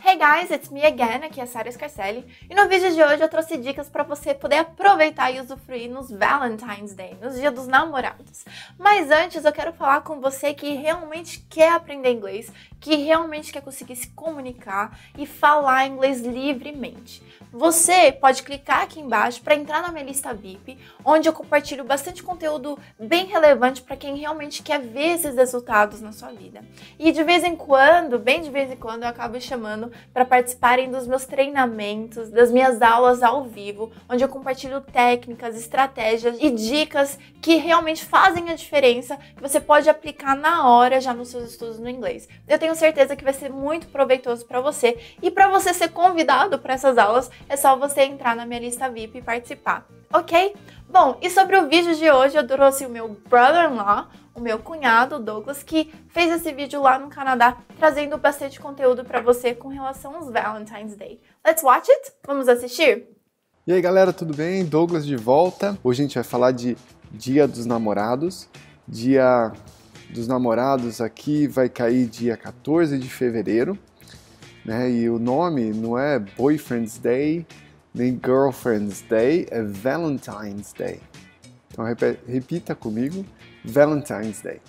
Hey guys, it's me again, aqui é Sarah Scarcelli, e no vídeo de hoje eu trouxe dicas para você poder aproveitar e usufruir nos Valentine's Day, nos dias dos namorados. Mas antes eu quero falar com você que realmente quer aprender inglês, que realmente quer conseguir se comunicar e falar inglês livremente. Você pode clicar aqui embaixo para entrar na minha lista VIP, onde eu compartilho bastante conteúdo bem relevante para quem realmente quer ver esses resultados na sua vida. E de vez em quando, bem de vez em quando, eu acabo chamando para participarem dos meus treinamentos, das minhas aulas ao vivo, onde eu compartilho técnicas, estratégias e dicas que realmente fazem a diferença, que você pode aplicar na hora já nos seus estudos no inglês. Eu tenho certeza que vai ser muito proveitoso para você e para você ser convidado para essas aulas, é só você entrar na minha lista VIP e participar, ok? Bom, e sobre o vídeo de hoje, eu trouxe o meu brother-in-law, o meu cunhado, Douglas, que fez esse vídeo lá no Canadá, trazendo bastante conteúdo para você com relação aos Valentine's Day. Let's watch it? Vamos assistir? E aí galera, tudo bem? Douglas de volta. Hoje a gente vai falar de Dia dos Namorados. Dia dos Namorados aqui vai cair dia 14 de fevereiro. Né? E o nome não é Boyfriend's Day, nem Girlfriend's Day, é Valentine's Day. Então repita comigo, Valentine's Day.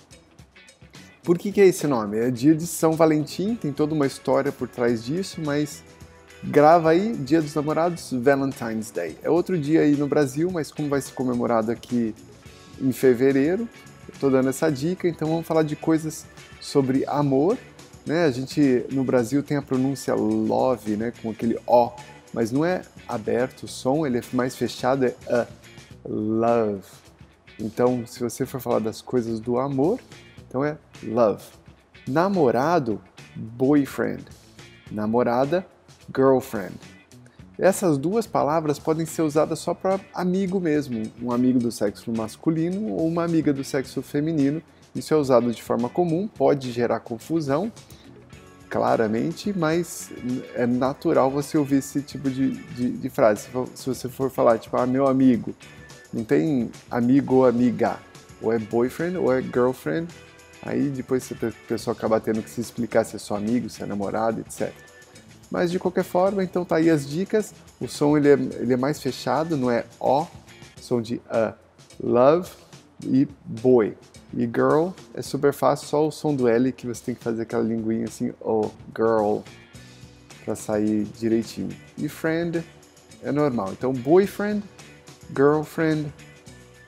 Por que, que é esse nome? É dia de São Valentim, tem toda uma história por trás disso, mas grava aí, Dia dos Namorados, Valentine's Day. É outro dia aí no Brasil, mas como vai ser comemorado aqui em fevereiro, estou dando essa dica, então vamos falar de coisas sobre amor. Né? A gente no Brasil tem a pronúncia love, né? com aquele O mas não é aberto o som, ele é mais fechado, é a, love. Então, se você for falar das coisas do amor, então é love. Namorado, boyfriend. Namorada, girlfriend. Essas duas palavras podem ser usadas só para amigo mesmo, um amigo do sexo masculino ou uma amiga do sexo feminino. Isso é usado de forma comum, pode gerar confusão, claramente, mas é natural você ouvir esse tipo de, de, de frase. Se, você for falar, tipo, ah, meu amigo, não tem amigo ou amiga, ou é boyfriend ou é girlfriend, aí depois a pessoa acaba tendo que se explicar se é só amigo, se é namorado, etc. Mas de qualquer forma, então tá aí as dicas. O som ele é, ele é mais fechado, não é O, som de a, love e boy. E girl é super fácil, só o som do L que você tem que fazer aquela linguinha assim, oh, girl, para sair direitinho. E friend é normal. Então, boyfriend, girlfriend,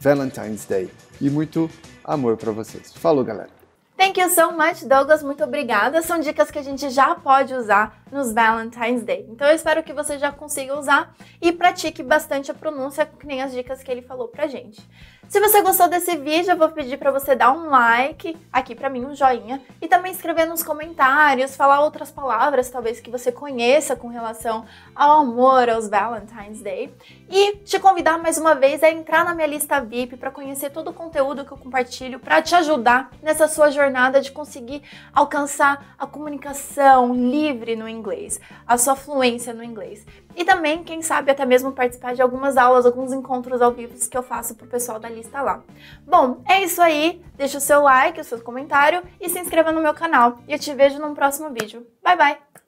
Valentine's Day. E muito amor para vocês. Falou, galera! Thank you so much, Douglas. Muito obrigada. São dicas que a gente já pode usar nos Valentine's Day. Então eu espero que você já consiga usar e pratique bastante a pronúncia, que nem as dicas que ele falou pra gente. Se você gostou desse vídeo, eu vou pedir para você dar um like, aqui para mim um joinha, e também escrever nos comentários, falar outras palavras talvez que você conheça com relação ao amor, aos Valentine's Day, e te convidar mais uma vez a entrar na minha lista VIP para conhecer todo o conteúdo que eu compartilho para te ajudar nessa sua jornada de conseguir alcançar a comunicação livre no inglês, a sua fluência no inglês. E também, quem sabe, até mesmo participar de algumas aulas, alguns encontros ao vivo que eu faço pro pessoal da lista lá. Bom, é isso aí. Deixa o seu like, o seu comentário e se inscreva no meu canal. E eu te vejo no próximo vídeo. Bye, bye!